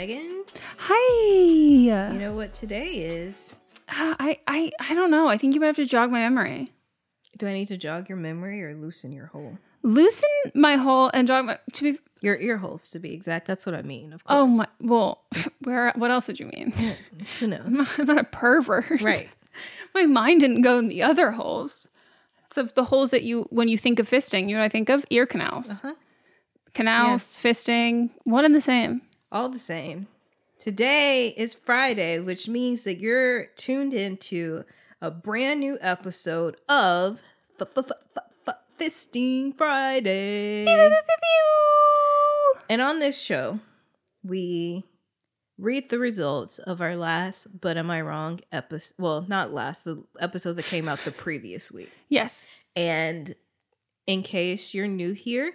Meghan. Hi. You know what today is? Uh, I, I I don't know. I think you might have to jog my memory. Do I need to jog your memory or loosen your hole? Loosen my hole and jog my to be Your ear holes, to be exact. That's what I mean. Of course. Oh my well, where what else did you mean? Who knows? I'm not, I'm not a pervert. Right. My mind didn't go in the other holes. So the holes that you when you think of fisting, you know what I think of? Ear canals. Uh-huh. Canals, fisting, one and the same. All the same. Today is Friday, which means that you're tuned into a brand new episode of Fisting Friday. And on this show, we read the results of our last But Am I Wrong episode. Well, not last, the episode that came out the previous week. Yes. And in case you're new here,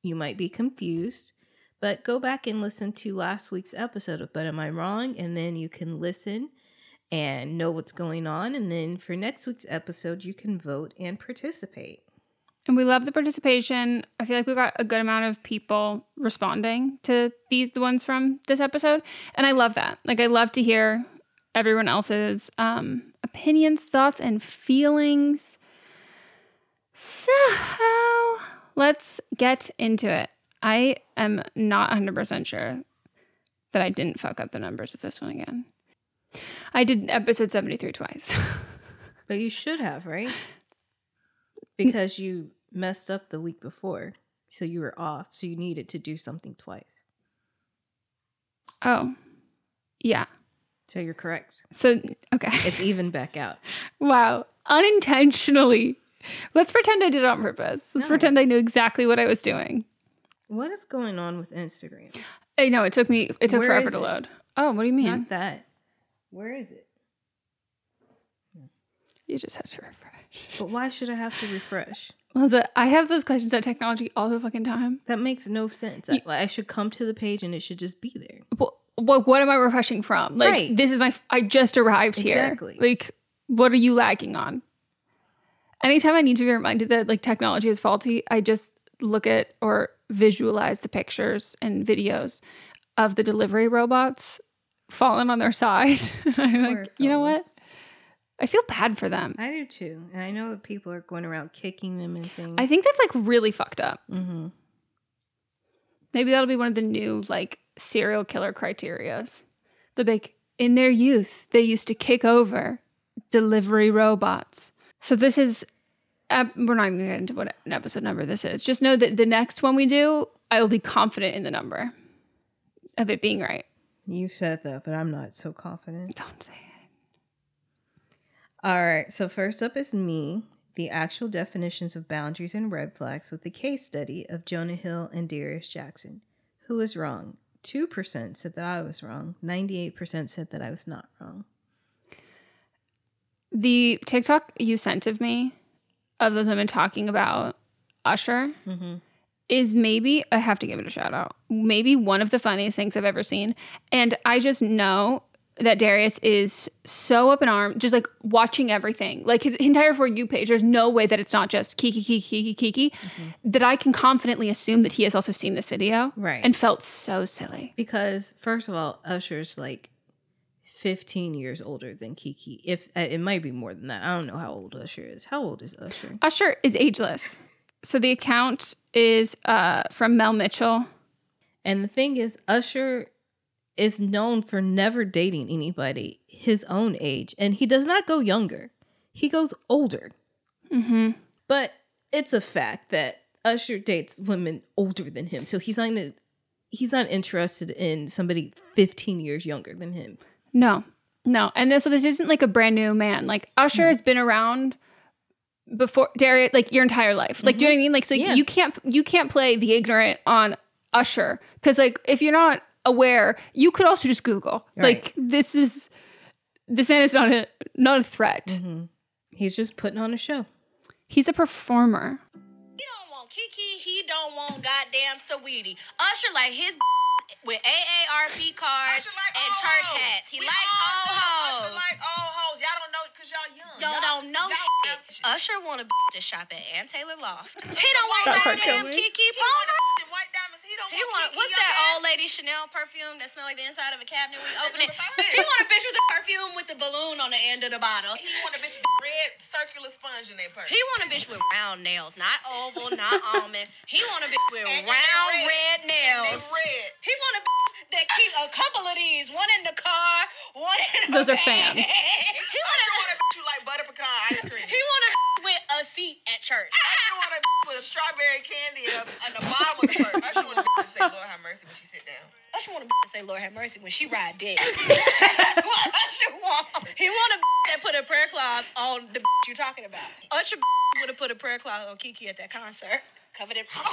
you might be confused, but go back and listen to last week's episode of But Am I Wrong? And then you can listen and know what's going on. And then for next week's episode, you can vote and participate. And we love the participation. I feel like we got a good amount of people responding to these, the ones from this episode. And I love that. Like, I love to hear everyone else's um, opinions, thoughts, and feelings. So let's get into it. I am not 100% sure that I didn't fuck up the numbers of this one again. I did episode 73 twice. But you should have, right? Because you messed up the week before. So you were off. So you needed to do something twice. oh, yeah. So you're correct. So okay. It's even back out. wow. Unintentionally. Let's pretend I did it on purpose. Let's No. pretend I knew exactly what I was doing. What is going on with Instagram? I know it took me it took Where forever to it? load. Oh, what do you mean? Not that. Where is it? You just had to refresh. But why should I have to refresh? Well, I have those questions at technology all the fucking time. That makes no sense. I, like, I should come to the page and it should just be there. What, what what am I refreshing from? Like Right. this is my I just arrived here. Exactly. Like what are you lagging on? Anytime I need to be reminded that like technology is faulty, I just look at or visualize the pictures and videos of the delivery robots falling on their side. I'm like, you know what? I feel bad for them. I do too. And I know that people are going around kicking them and things. I think that's like really fucked up. mm-hmm. Maybe that'll be one of the new like serial killer criterias. The big in their youth they used to kick over delivery robots. So this is uh, we're not even going to get into what an episode number this is. Just know that the next one we do, I will be confident in the number of it being right. You said that, but I'm not so confident. Don't say it. All right. So first up is me. The actual definitions of boundaries and red flags with the case study of Jonah Hill and Darius Jackson. Who was wrong? 2% said that I was wrong. 98% said that I was not wrong. The TikTok you sent of me of those women talking about Usher mm-hmm. is maybe I have to give it a shout out. Maybe one of the funniest things I've ever seen. And I just know that Darius is so up in arm, just like watching everything. Like his entire For You page, there's no way that it's not just Keke, Keke, Keke, Keke. Mm-hmm. That I can confidently assume that he has also seen this video. Right. And felt so silly. Because first of all, Usher's like 15 years older than Keke. If uh, it might be more than that. I don't know how old Usher is. How old is Usher? Usher is ageless. So the account is uh, from Mel Mitchell. And the thing is, Usher is known for never dating anybody his own age, and he does not go younger. He goes older. Mm-hmm. But it's a fact that Usher dates women older than him, so he's not gonna, he's not interested in somebody 15 years younger than him. No, no. And this, so this isn't like a brand new man. Like Usher mm. has been around before Darius, like your entire life. Like, do you know what I mm-hmm. mean? Like, so Yeah. you can't you can't play the ignorant on Usher because like if you're not aware, you could also just Google. Right. Like this is this man is not a not a threat. Mm-hmm. He's just putting on a show. He's a performer. He don't want Keke. He don't want goddamn Saweetie. Usher like his with AARP cards like and church hoes. hats. He We likes old hoes. Usher like old hoes. Y'all don't know because y'all young. Y'all don't know y'all shit. Usher want to shop at Ann Taylor Loft. He don't want goddamn. Keke Palmer. a white diamonds. He don't He want want what's that young old lady Chanel perfume that smell like the inside of a cabinet when you open it? He want a bitch with the perfume with the balloon on the end of the bottle. He want a bitch with red circular sponge in their purse. He want a bitch with round nails, not oval, not almond. He want a bitch with And- and round red, red. Nails. red. He want a bitch that keep a couple of these, one in the car, one in Those the are fans. he Usher want want a bitch who like butter pecan ice cream. He want a with a seat at church. Usher want a bitch with strawberry candy at at the bottom of the purse. Usher want a bitch to say, Lord have mercy when she sit down. Usher want a bitch to say, Lord have mercy when she ride dick. That's what Usher want. He want a that put a prayer cloth on the you talking about. Usher would have put a prayer cloth on Keke at that concert. Covered in. Usher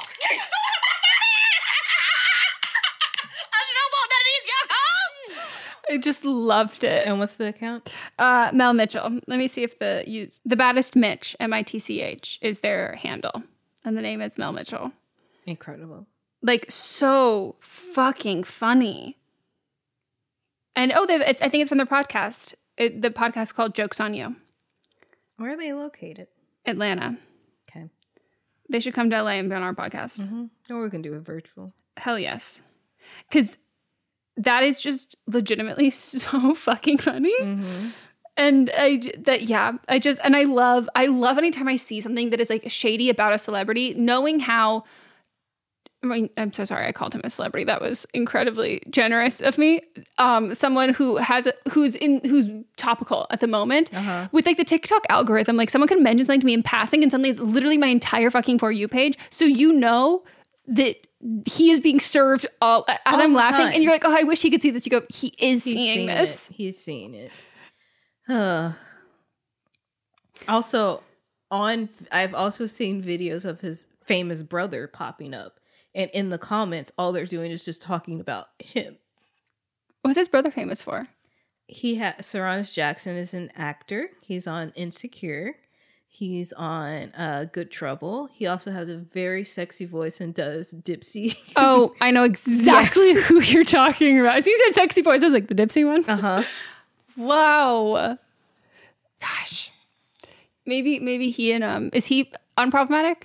don't want none of these young hoes. I just loved it. And what's the account? Uh, Mel Mitchell. Let me see if the use the baddest Mitch M I T C H is their handle, and the name is Mel Mitchell. Incredible. Like so fucking funny. And oh, it's, I think it's from their podcast. It, the podcast called Jokes on You, Where are they located? Atlanta. Okay. They should come to LA and be on our podcast. Or we can do a virtual. Hell yes, because that is just legitimately so fucking funny. And I that yeah, I just and I love I love anytime I see something that is like shady about a celebrity, knowing how. I mean, I'm so sorry I called him a celebrity. That was incredibly generous of me. Um, someone who has a, who's in who's topical at the moment with like the TikTok algorithm. Like someone can mention something to me in passing, and suddenly it's literally my entire fucking for you page. So you know that he is being served all as All I'm laughing, time. and you're like, oh, I wish he could see this. You go, he is He's seeing this. It. He's seeing it. Also, on I've also seen videos of his famous brother popping up, and in the comments, all they're doing is just talking about him. What's his brother famous for? He had Sarunas Jackson is an actor. He's on Insecure. He's on uh, Good Trouble. He also has a very sexy voice and does Dipsy. Oh, I know exactly Yes. who you're talking about. So you said sexy voice. I was like, the Dipsy one? Uh huh. Wow. Gosh. Maybe maybe he and um is he unproblematic?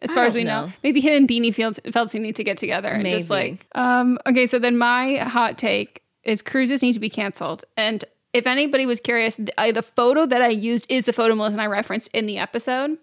As far as we know. know. Maybe him and Beanie Fields Feldstein need to get together and just like um okay, so then my hot take is cruises need to be canceled. And if anybody was curious, the, I, the photo that I used is the photo Melisa and I referenced in the episode.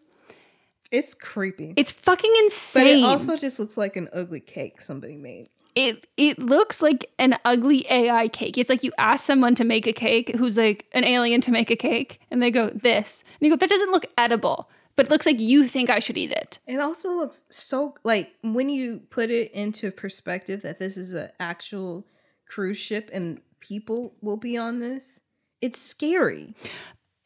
It's creepy. It's fucking insane. but it also just looks like an ugly cake somebody made. it it looks like an ugly AI cake. It's like you ask someone to make a cake who's like an alien to make a cake, and they go this, and you go that doesn't look edible, but it looks like you think I should eat it. It also looks so like when you put it into perspective that this is an actual cruise ship and people will be on this. It's scary.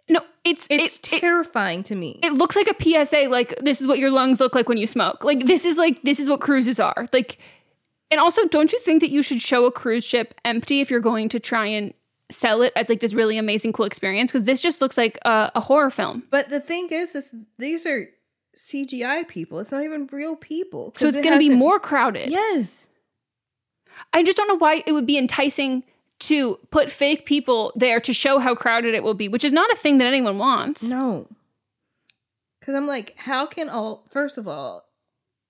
No, it's It's it, it, terrifying to me. it looks like a PSA. Like this is what your lungs look like when you smoke. Like this is like this is what cruises are. Like, and also, don't you think that you should show a cruise ship empty if you're going to try and sell it as like this really amazing, cool experience? Because this just looks like a, a horror film. but the thing is, is these are CGI people. It's not even real people. So it's it going to be more crowded. Yes. I just don't know why it would be enticing to put fake people there to show how crowded it will be, which is not a thing that anyone wants. No. Because I'm like, how can all, first of all,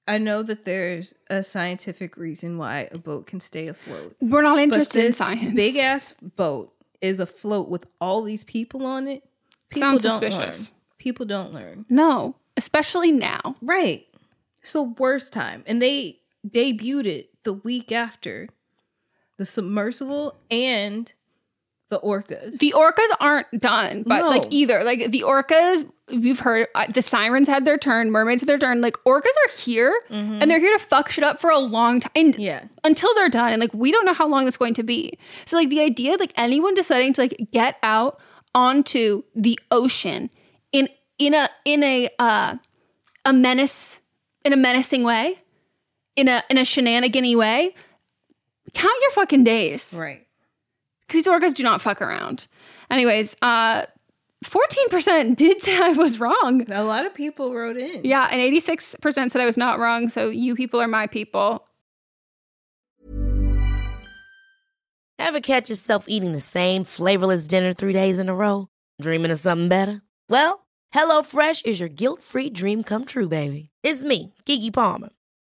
I know that there's a scientific reason why a boat can stay afloat. We're not interested in science. big ass boat is afloat with all these people on it. People Sounds don't suspicious. learn. People don't learn. No, especially now. Right. It's the worst time. And they debuted it the week after the submersible and the orcas. The orcas aren't done, but No. like either. Like the orcas, we've heard uh, the sirens had their turn, mermaids had their turn. Like orcas are here and they're here to fuck shit up for a long time. And Mm-hmm. Yeah. until they're done. And like we don't know how long it's going to be. So like the idea like anyone deciding to like get out onto the ocean in in a in a uh a menace in a menacing way, in a in a shenanigan way, count your fucking days right. because these orcas do not fuck around. Anyways, uh, fourteen percent did say I was wrong. A lot of people wrote in. Yeah, and eighty-six percent said I was not wrong. So you people are my people. Ever catch yourself eating the same flavorless dinner three days in a row? Dreaming of something better? Well, HelloFresh is your guilt-free dream come true, baby. It's me, Keke Palmer.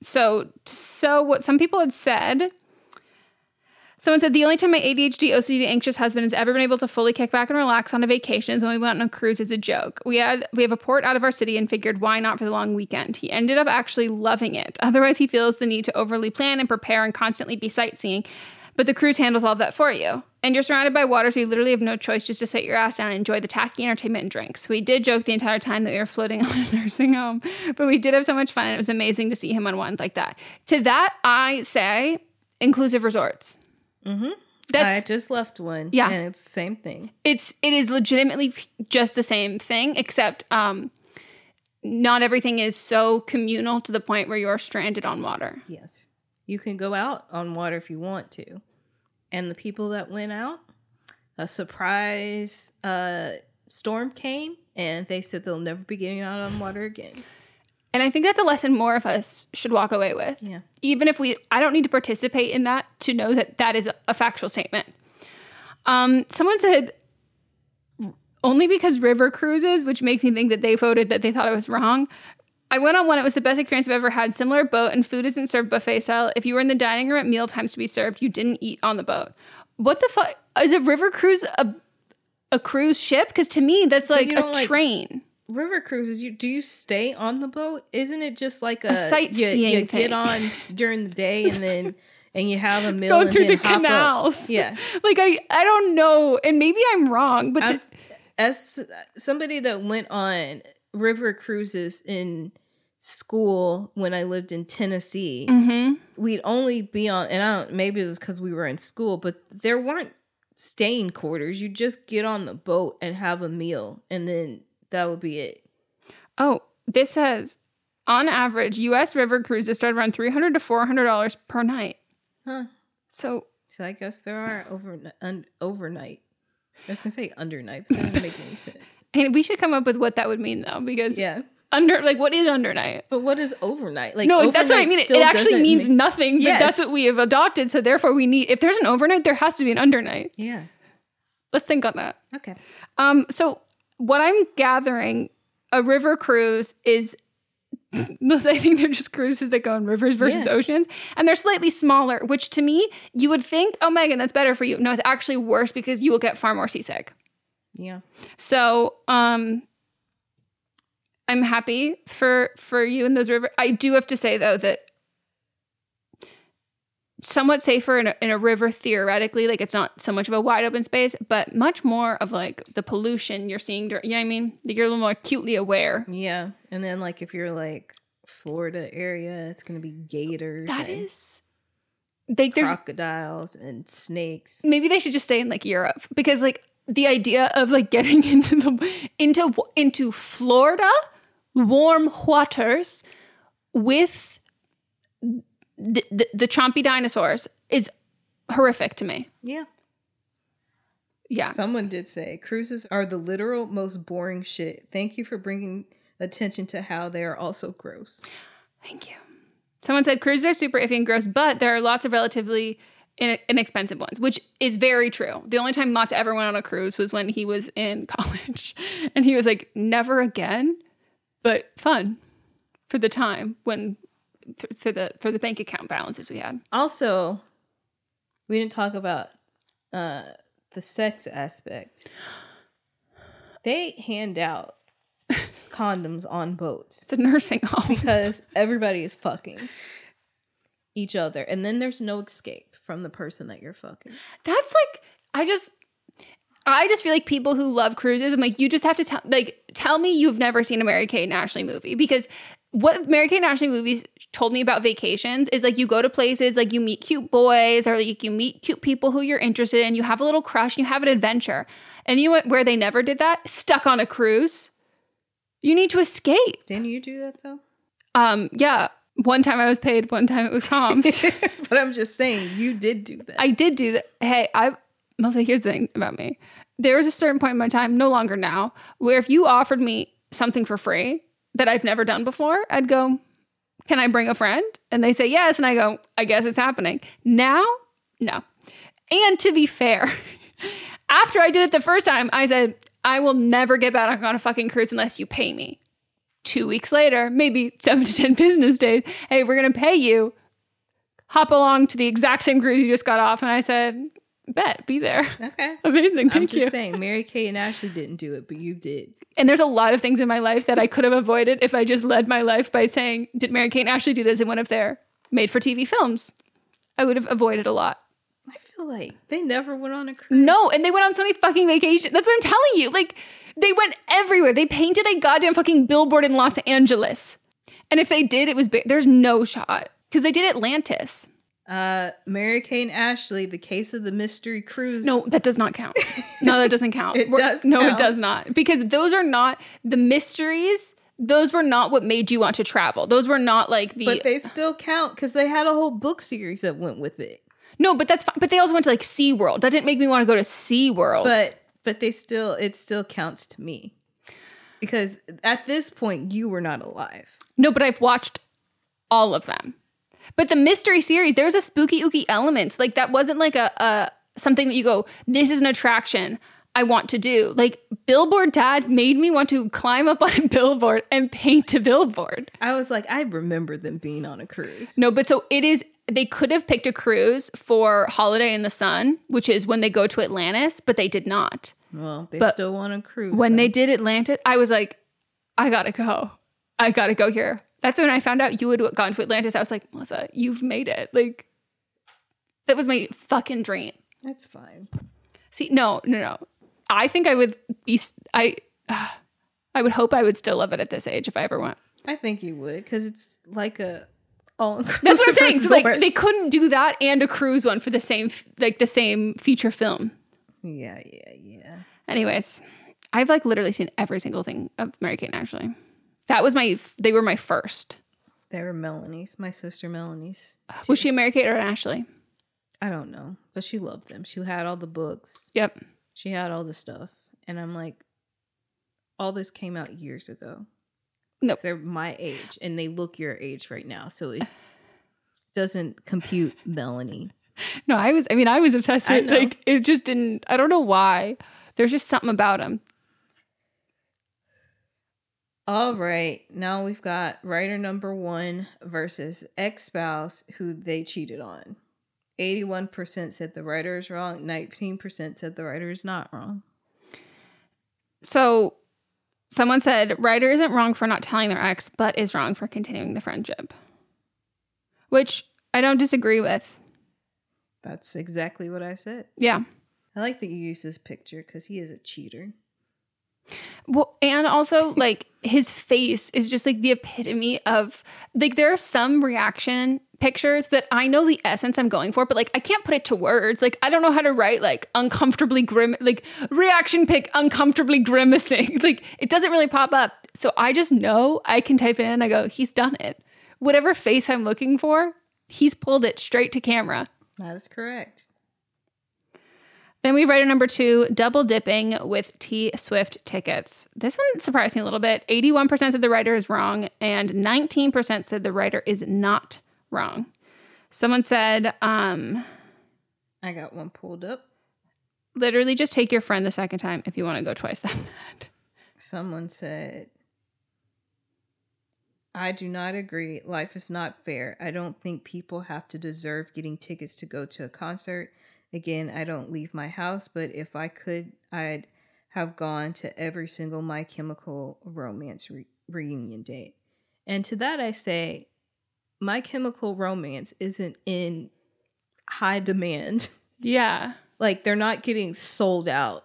So, so what some people had said. Someone said the only time my ADHD, OCD, anxious husband has ever been able to fully kick back and relax on a vacation is when we went on a cruise as a joke. We had we have a port out of our city and figured why not for the long weekend. He ended up actually loving it. Otherwise, he feels the need to overly plan and prepare and constantly be sightseeing. But the cruise handles all of that for you. And you're surrounded by water, so you literally have no choice just to sit your ass down and enjoy the tacky entertainment and drinks. We did joke the entire time that we were floating on a nursing home, but we did have so much fun, and it was amazing to see him unwind like that. To that, I say inclusive resorts. Mm-hmm. That's, I just left one. Yeah, and it's the same thing. It's it is legitimately just the same thing, except um, not everything is so communal to the point where you are stranded on water. Yes. You can go out on water if you want to. And the people that went out, a surprise uh, storm came and they said they'll never be getting out on water again. And I think that's a lesson more of us should walk away with. Yeah. Even if we, I don't need to participate in that to know that that is a, factual statement. Um, someone said only because river cruises, which makes me think that they voted that they thought I was wrong. I went on one. It was the best experience I've ever had. Similar boat, and food isn't served buffet style. If you were in the dining room at meal times to be served, you didn't eat on the boat. What the fuck is a river cruise a a cruise ship? Because to me, that's like a like, train. River cruises, you do you stay on the boat? Isn't it just like a, A sightseeing you, you thing. get on during the day and then and you have a meal Go through the hop up. canals. Yeah. Like I, I don't know, and maybe I'm wrong, but to- as somebody that went on river cruises in school when I lived in Tennessee, Mhm. we'd only be on, and I don't, maybe it was because we were in school, but there weren't staying quarters. You just get on the boat and have a meal, and then that would be it. Oh, this says on average, U.S. river cruises start around three hundred to four hundred dollars per night. Huh. So, So I guess there are un, overnight. I was gonna say under but that doesn't make any sense. and we should come up with what that would mean though, because Yeah. under like what is under night? But what is overnight? Like no, that's what I mean. It, it actually means make- nothing, but Yes. that's what we have adopted. So therefore, we need if there's an overnight, there has to be an undernight. Yeah. Let's think on that. Okay. Um, so what I'm gathering, a river cruise is most I think they're just cruises that go on rivers versus Yeah. oceans. And they're slightly smaller, which to me, you would think, oh Meghan, that's better for you. No, it's actually worse because you will get far more seasick. Yeah. So um I'm happy for for you in those river. I do have to say though that somewhat safer in a, in a river theoretically like it's not so much of a wide open space but much more of like the pollution you're seeing dur- yeah i mean you're a little more acutely aware Yeah. And then like if you're like Florida area, it's gonna be gators. That is- like there's crocodiles and snakes. maybe they should just stay in like Europe because like the idea of like getting into the into into Florida warm waters with the, the, the chompy dinosaurs is horrific to me. Yeah. Yeah. Someone did say cruises are the literal most boring shit. Thank you for bringing attention to how they are also gross. Thank you. Someone said cruises are super iffy and gross, but there are lots of relatively in- inexpensive ones, which is very true. The only time Mats ever went on a cruise was when he was in college, and he was like, "Never again," but fun for the time when th- for the for the bank account balances we had. Also, we didn't talk about uh the sex aspect. They hand out condoms on boats. It's a nursing home because everybody is fucking each other, and then there's no escape from the person that you're fucking. That's like I just I just feel like people who love cruises, I'm like, you just have to tell like tell me you've never seen a Mary Kate and Ashley movie because what Mary Kate and Ashley movies told me about vacations is like you go to places like you meet cute boys or like you meet cute people who you're interested in, you have a little crush, and you have an adventure. And you know where they never did that? Stuck on a cruise. You need to escape. Didn't you do that though? Um, yeah. One time I was paid, one time it was Tom. but I'm just saying, you did do that. I did do that. Hey, I say here's the thing about me. There was a certain point in my time, no longer now, where if you offered me something for free that I've never done before, I'd go, Can I bring a friend? And they say yes. And I go, I guess it's happening. Now, no. And to be fair, after I did it the first time, I said, I will never get back on a fucking cruise unless you pay me. Two weeks later, maybe seven to 10 business days, hey, we're going to pay you. Hop along to the exact same cruise you just got off. And I said, bet, be there. Okay. Amazing. I'm Thank just you. saying, Mary Kay and Ashley didn't do it, but you did. And there's a lot of things in my life that I could have avoided if I just led my life by saying, Did Mary Kate and Ashley do this in one of their made for TV films? I would have avoided a lot. I feel like they never went on a cruise. No, and they went on so many fucking vacations. That's what I'm telling you. Like, they went everywhere. They painted a goddamn fucking billboard in Los Angeles. And if they did, it was ba- there's no shot because they did Atlantis. Uh, Mary Kay and Ashley, the case of the mystery cruise. No, that does not count. No, that doesn't count. It We're- does No, count. it does not. Because those are not the mysteries those were not what made you want to travel. Those were not like the But they still count because they had a whole book series that went with it. No, but that's fine. But they also went to like SeaWorld. That didn't make me want to go to SeaWorld. But but they still it still counts to me. Because at this point you were not alive. No, but I've watched all of them. But the mystery series, there's a spooky ooky element. Like that wasn't like a, a something that you go, this is an attraction I want to do. Like Billboard Dad made me want to climb up on a billboard and paint a billboard. I was like, I remember them being on a cruise. No, but so it is they could have picked a cruise for Holiday in the Sun, which is when they go to Atlantis, but they did not. Well, they But still want a cruise. When though. they did Atlantis, I was like, I gotta go. I gotta go here. That's when I found out you had gone to Atlantis. I was like, Melisa, you've made it. Like, that was my fucking dream. That's fine. See, no, no, no. I think I would be. I, I would hope I would still love it at this age if I ever went. I think you would, because it's like a all That's what I'm saying. So, like, they couldn't do that and a cruise one for the same, like the same feature film. Yeah, yeah, yeah. Anyways, I've like literally seen every single thing of Mary Kate and Ashley. That was my. They were my first. They were Melanie's, my sister Melanie's. Was she a Mary Kate or Ashley? I don't know, but she loved them. She had all the books. Yep. She had all the stuff, and I'm like, all this came out years ago. No. they're my age, and they look your age right now, so it doesn't compute Melanie. No, I was. I mean, I was obsessed. With-. Like it just didn't. I don't know why. There's just something about him. All right, now we've got writer number one versus ex spouse who they cheated on. 81% said the writer is wrong, 19% said the writer is not wrong. So, someone said writer isn't wrong for not telling their ex, but is wrong for continuing the friendship, which I don't disagree with. That's exactly what I said. Yeah. I like that you use this picture because he is a cheater. Well, and also like his face is just like the epitome of like there are some reaction pictures that I know the essence I'm going for, but like I can't put it to words. Like I don't know how to write like uncomfortably grim like reaction pic uncomfortably grimacing. like it doesn't really pop up. So I just know I can type it in and I go, he's done it. Whatever face I'm looking for, he's pulled it straight to camera. That is correct. Then we have a number two, double dipping with T Swift tickets. This one surprised me a little bit. 81% said the writer is wrong, and 19% said the writer is not wrong. Someone said, um, I got one pulled up. literally just take your friend the second time if you want to go twice that bad. Someone said, I do not agree. Life is not fair. I don't think people have to deserve getting tickets to go to a concert. Again, I don't leave my house, but if I could, I'd have gone to every single My Chemical Romance re- reunion date. And to that, I say, My Chemical Romance isn't in high demand. Yeah. Like, they're not getting sold out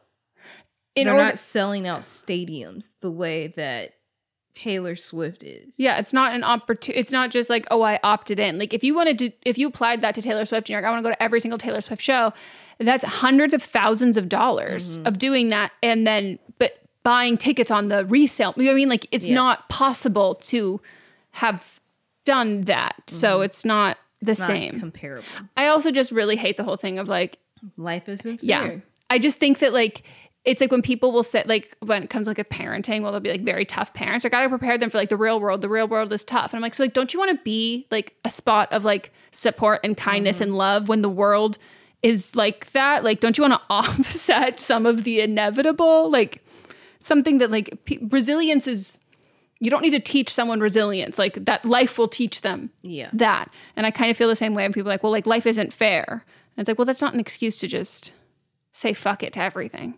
In they're order- not selling out stadiums the way that Taylor Swift is. Yeah, it's not an opportunity. It's not just like, oh, I opted in. Like, if you wanted to, if you applied that to Taylor Swift and you're like, I want to go to every single Taylor Swift show, that's hundreds of thousands of dollars Mm-hmm. of doing that. And then, but buying tickets on the resale, you know what I mean? Like, it's Yeah. not possible to have done that. So it's not the Mm-hmm. It's not same. comparable. I also just really hate the whole thing of like, Life isn't fair. yeah. I just think that like it's like when people will say like when it comes like a parenting, well, they'll be like very tough parents. I gotta prepare them for like the real world. The real world is tough. And I'm like, so like, don't you want to be like a spot of like support and kindness mm-hmm. and love when the world is like that? Like, don't you want to offset some of the inevitable? Like something that like resilience is. You don't need to teach someone resilience. Like that life will teach them Yeah. that. And I kind of feel the same way when people are like, well, like life isn't fair. And it's like, well, that's not an excuse to just say fuck it to everything.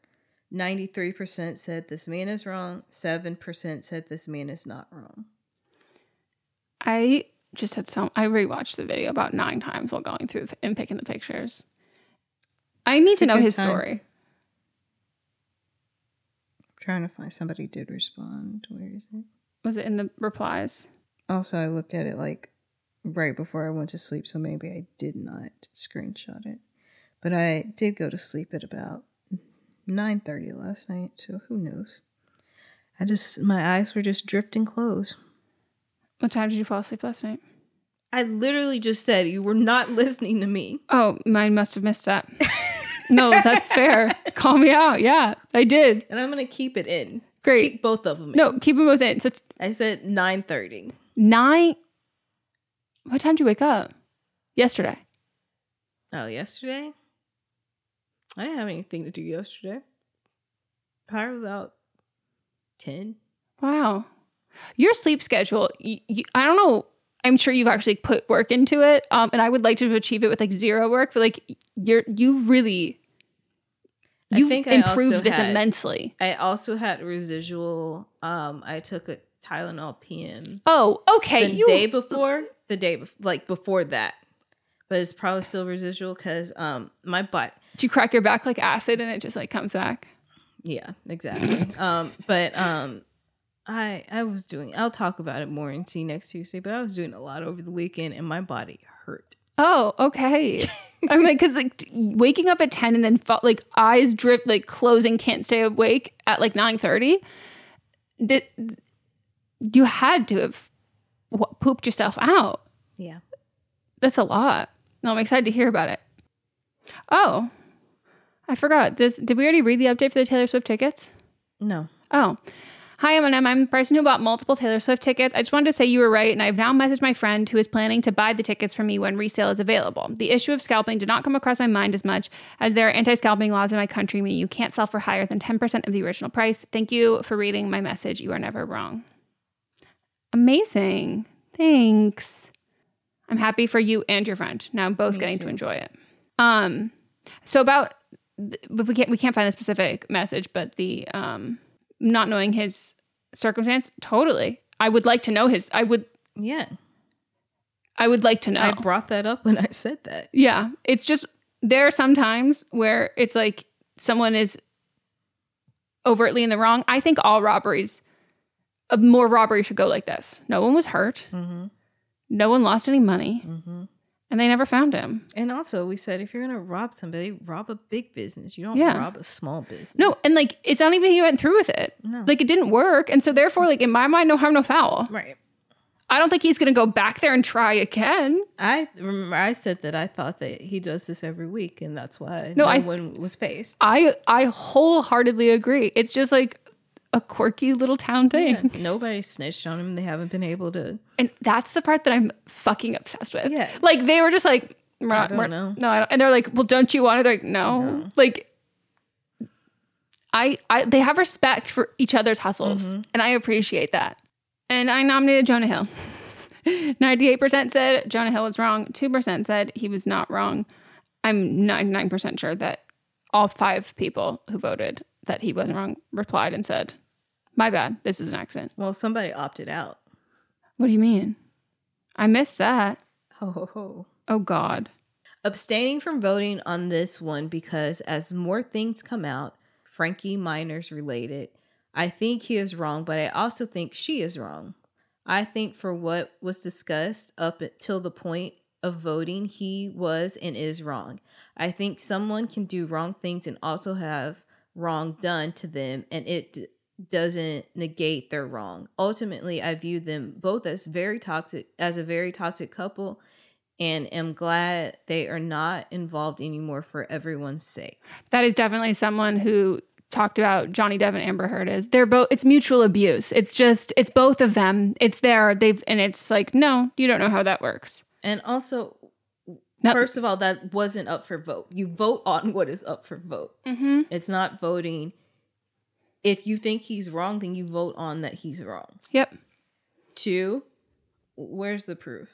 93% said this man is wrong, 7% said this man is not wrong. I just had some. I rewatched the video about nine times while going through and picking the pictures. I need It's to know his time. story. I'm trying to find somebody did respond. Where is it? Was it in the replies? Also, I looked at it like right before I went to sleep, so maybe I did not screenshot it. But I did go to sleep at about 9:30 last night, so who knows. I just my eyes were just drifting closed. What time did you fall asleep last night? I literally just said you were not listening to me. Oh, mine must have missed that. no, that's fair. Call me out. Yeah, I did. And I'm gonna keep it in. Great. Keep both of them. No, in. keep them both in. So it's I said 9:30. nine. What time did you wake up? Yesterday. Oh, yesterday? I didn't have anything to do yesterday. Probably about 10. Wow. Your sleep schedule, you, you, I don't know. I'm sure you've actually put work into it. Um, and I would like to achieve it with like zero work, but like you're, you really, I you've think I improved this had- immensely. I also had residual. Um, I took a Tylenol PM Oh, okay. the you, day before, the day bef- like before that, but it's probably still residual because um my butt. Do you crack your back like acid and it just like comes back? Yeah, exactly. um, but um, I I was doing. I'll talk about it more and see next Tuesday. But I was doing a lot over the weekend, and my body hurt. Oh, okay. I'm like, because like waking up at 10 and then like eyes drip, like closing, can't stay awake at like 9 30. That you had to have what, pooped yourself out. Yeah. That's a lot. No, I'm excited to hear about it. Oh, I forgot. This did we already read the update for the Taylor Swift tickets? No. Oh. Hi, Eminem. I'm the person who bought multiple Taylor Swift tickets. I just wanted to say you were right, and I've now messaged my friend who is planning to buy the tickets for me when resale is available. The issue of scalping did not come across my mind as much, as there are anti scalping laws in my country, meaning you can't sell for higher than 10% of the original price. Thank you for reading my message. You are never wrong. Amazing. Thanks. I'm happy for you and your friend. Now both Me getting too. to enjoy it. Um so about but we can't we can't find a specific message, but the um not knowing his circumstance, totally. I would like to know his I would Yeah. I would like to know. I brought that up when I said that. Yeah. It's just there are some times where it's like someone is overtly in the wrong. I think all robberies, more robbery should go like this. No one was hurt. Mm-hmm. No one lost any money. Mm-hmm. And they never found him. And also, we said if you're gonna rob somebody, rob a big business. You don't Yeah. rob a small business. No, and like it's not even he went through with it. No. Like it didn't work. And so therefore, like in my mind, no harm, no foul. Right. I don't think he's gonna go back there and try again. I remember I said that I thought that he does this every week, and that's why No, no, I- one was faced. I I wholeheartedly agree. It's just like a quirky little town thing. Nobody snitched on him. They haven't been able to. And that's the part that I'm fucking obsessed with. Yeah. Like they were just like, we're not, don't we're- know. No, I don't. And they're like, well, don't you want it? They're like, no. Like, I, I, they have respect for each other's hustles, Mm-hmm. and I appreciate that. And I nominated Jonah Hill. 98% said Jonah Hill was wrong. 2% said he was not wrong. I'm 99% sure that all five people who voted that he wasn't wrong replied and said, my bad. This is an accident. Well, somebody opted out. What do you mean? I missed that. Ho ho ho. Oh God. Abstaining from voting on this one because as more things come out, Frankie Miners related, I think he is wrong, but I also think she is wrong. I think for what was discussed up till the point of voting, he was and is wrong. I think someone can do wrong things and also have wrong done to them, and it doesn't negate their wrong. Ultimately, I view them both as very toxic, as a very toxic couple, and am glad they are not involved anymore for everyone's sake. That is definitely someone who talked about Johnny Depp and Amber Heard is they're both it's mutual abuse. It's just it's both of them. It's there. They've and it's like, no, you don't know how that works. And also, first of all, that wasn't up for vote. You vote on what is up for vote. Mm-hmm. It's not voting. If you think he's wrong, then you vote on that he's wrong. Yep. Two, where's the proof?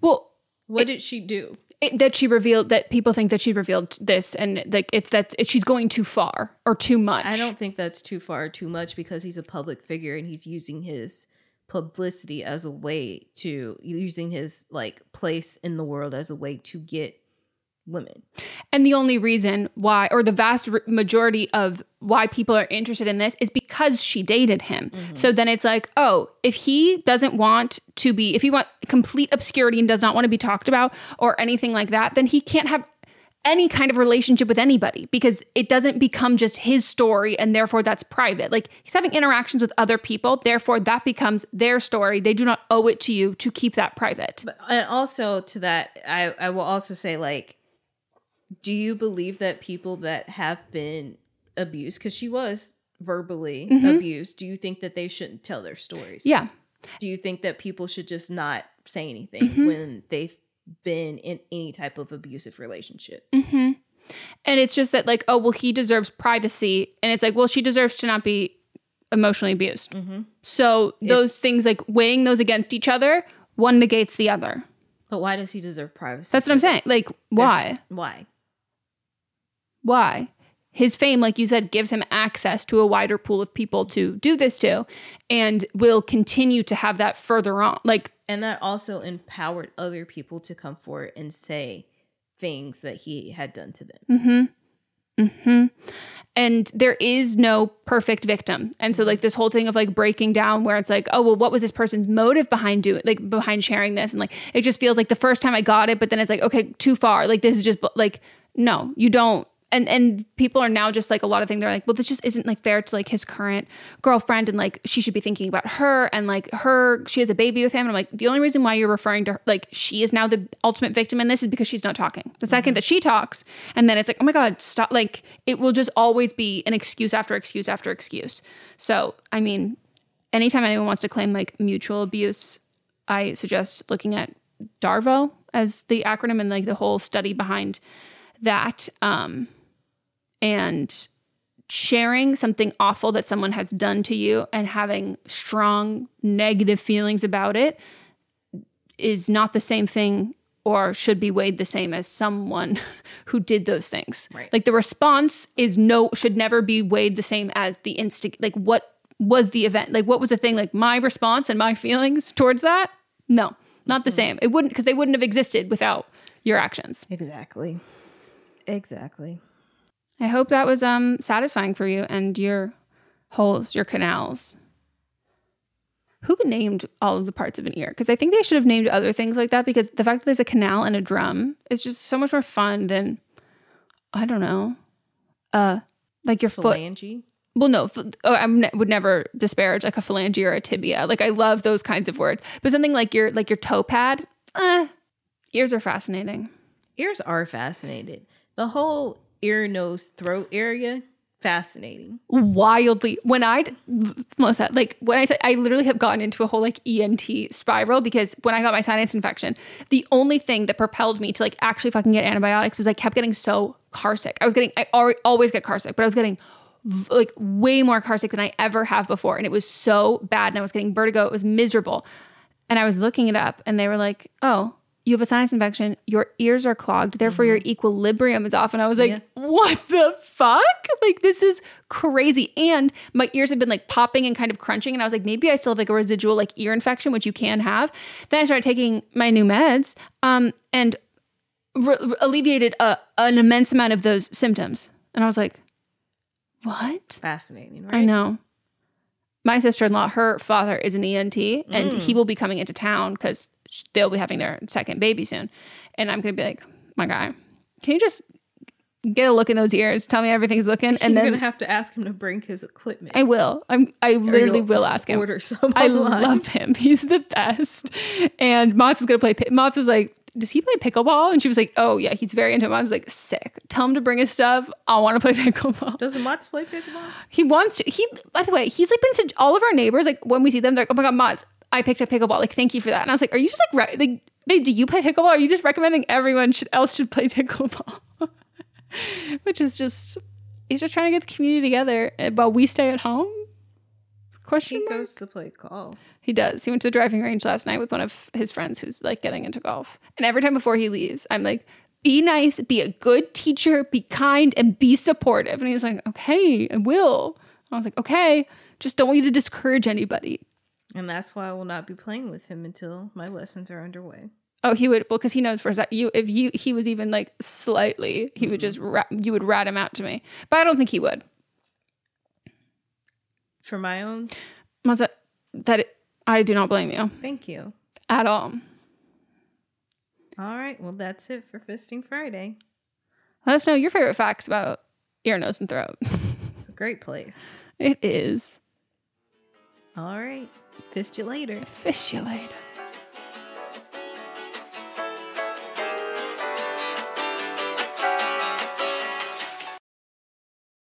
Well, What did she do? it, that she revealed that people think that she revealed this and like it's that it, she's going too far or too much. I don't think that's too far, too much, because he's a public figure and he's using his publicity as a way to using his like place in the world as a way to get women. And the only reason why, or the vast majority of why people are interested in this is because she dated him. Mm-hmm. So then it's like, oh, if he doesn't want to be, if he want complete obscurity and does not want to be talked about or anything like that, then he can't have any kind of relationship with anybody because it doesn't become just his story and therefore that's private. Like he's having interactions with other people, therefore that becomes their story. They do not owe it to you to keep that private. But and also to that, I I will also say like, do you believe that people that have been abused, because she was verbally Mhm. abused, do you think that they shouldn't tell their stories? Yeah. Do you think that people should just not say anything Mhm. when they've been in any type of abusive relationship? hmm And it's just that, like, oh, well, he deserves privacy. And it's like, well, she deserves to not be emotionally abused. Mm-hmm. So those things, like weighing those against each other, one negates the other. But why does he deserve privacy? That's what I'm saying. Like, why? Why? Why? His fame, like you said, gives him access to a wider pool of people to do this to and will continue to have that further on. Like, And that also empowered other people to come forward and say things that he had done to them. Mm-hmm. Mm-hmm. And there is no perfect victim. And so like this whole thing of like breaking down where it's like, oh well, what was this person's motive behind doing like behind sharing this? And like it just feels like the first time I got it, but then it's like, okay, too far. Like this is just like, no, you don't. And and people are now just like a lot of things. They're like, well, this just isn't like fair to like his current girlfriend, and like she should be thinking about her, and like her, she has a baby with him. And I'm like, the only reason why you're referring to her, like she is now the ultimate victim in this is because she's not talking. The 2nd that she talks, and then it's like, oh my god, stop! Like it will just always be an excuse after excuse after excuse. So I mean, anytime anyone wants to claim like mutual abuse, I suggest looking at DARVO as the acronym and like the whole study behind that. Um, and sharing something awful that someone has done to you and having strong negative feelings about it is not the same thing or should be weighed the same as someone who did those things. Right. Like the response is no should never be weighed the same as the instant like what was the event? Like what was the thing like my response and my feelings towards that? No, not the mm-hmm. same. It wouldn't because they wouldn't have existed without your actions. Exactly. Exactly. I hope that was um satisfying for you and your holes, your canals. Who named all of the parts of an ear? Because I think they should have named other things like that because the fact that there's a canal and a drum is just so much more fun than I don't know. Uh like your foot. Phalange. Well, no, oh, I would never disparage like a phalange or a tibia. Like I love those kinds of words, but something like your like your toe pad. Eh, ears are fascinating. Ears are fascinating. The whole ear, nose, throat area, fascinating. wildly when I Melisa, like when I t- I literally have gotten into a whole like ENT spiral because when I got my sinus infection, the only thing that propelled me to like actually fucking get antibiotics was I kept getting so car sick. I was getting I al- always get car sick, but I was getting like way more car sick than I ever have before, and it was so bad, and I was getting vertigo. It was miserable, and I was looking it up, and they were like, "Oh." You have a sinus infection, your ears are clogged, therefore your equilibrium is off. And I was like, Yeah. what the fuck? Like, this is crazy. And my ears have been like popping and kind of crunching. And I was like, maybe I still have like a residual like ear infection, which you can have. Then I started taking my new meds um, and re- re- alleviated a, an immense amount of those symptoms. And I was like, what? Fascinating, right? I know. My sister in law, her father is an ENT, and mm. he will be coming into town because they'll be having their second baby soon. And I'm going to be like, my guy, can you just get a look in those ears? Tell me everything's looking. And You're then gonna have to ask him to bring his equipment. I will. I'm. I literally you'll ask him. order some I online. love him. He's the best. And Mott's is gonna play. pi- Mott's was like, "Does he play pickleball?" And she was like, "Oh yeah, he's very into it." Mott's was like, "Sick. Tell him to bring his stuff. I want to play pickleball." Doesn't Mats play pickleball? He wants to. He. By the way, he's like been such. All of our neighbors, like when we see them, they're like, "Oh my god, Mott's, I picked up pickleball. Like, thank you for that." And I was like, "Are you just like, re- like, babe? Do you play pickleball? Are you just recommending everyone should, else should play pickleball?" Which is just. He's just trying to get the community together uh, while we stay at home. Question He mark? goes to play golf. He does. He went to the driving range last night with one of his friends who's like getting into golf. And every time before he leaves, I'm like, be nice, be a good teacher, be kind, and be supportive. And he's like, okay, I will. I was like, okay, just don't want you to discourage anybody. And that's why I will not be playing with him until my lessons are underway. Oh, he would well because he knows for a sec you if you he was even like slightly he would mm-hmm. just ra- you would rat him out to me, but I don't think he would. For my own, Was that that it, I do not blame you thank you. at all. All right, well, that's it for Fisting Friday. Let us know your favorite facts about ear, nose, and throat. It's a great place. it is. All right, fist you later. Fist you later.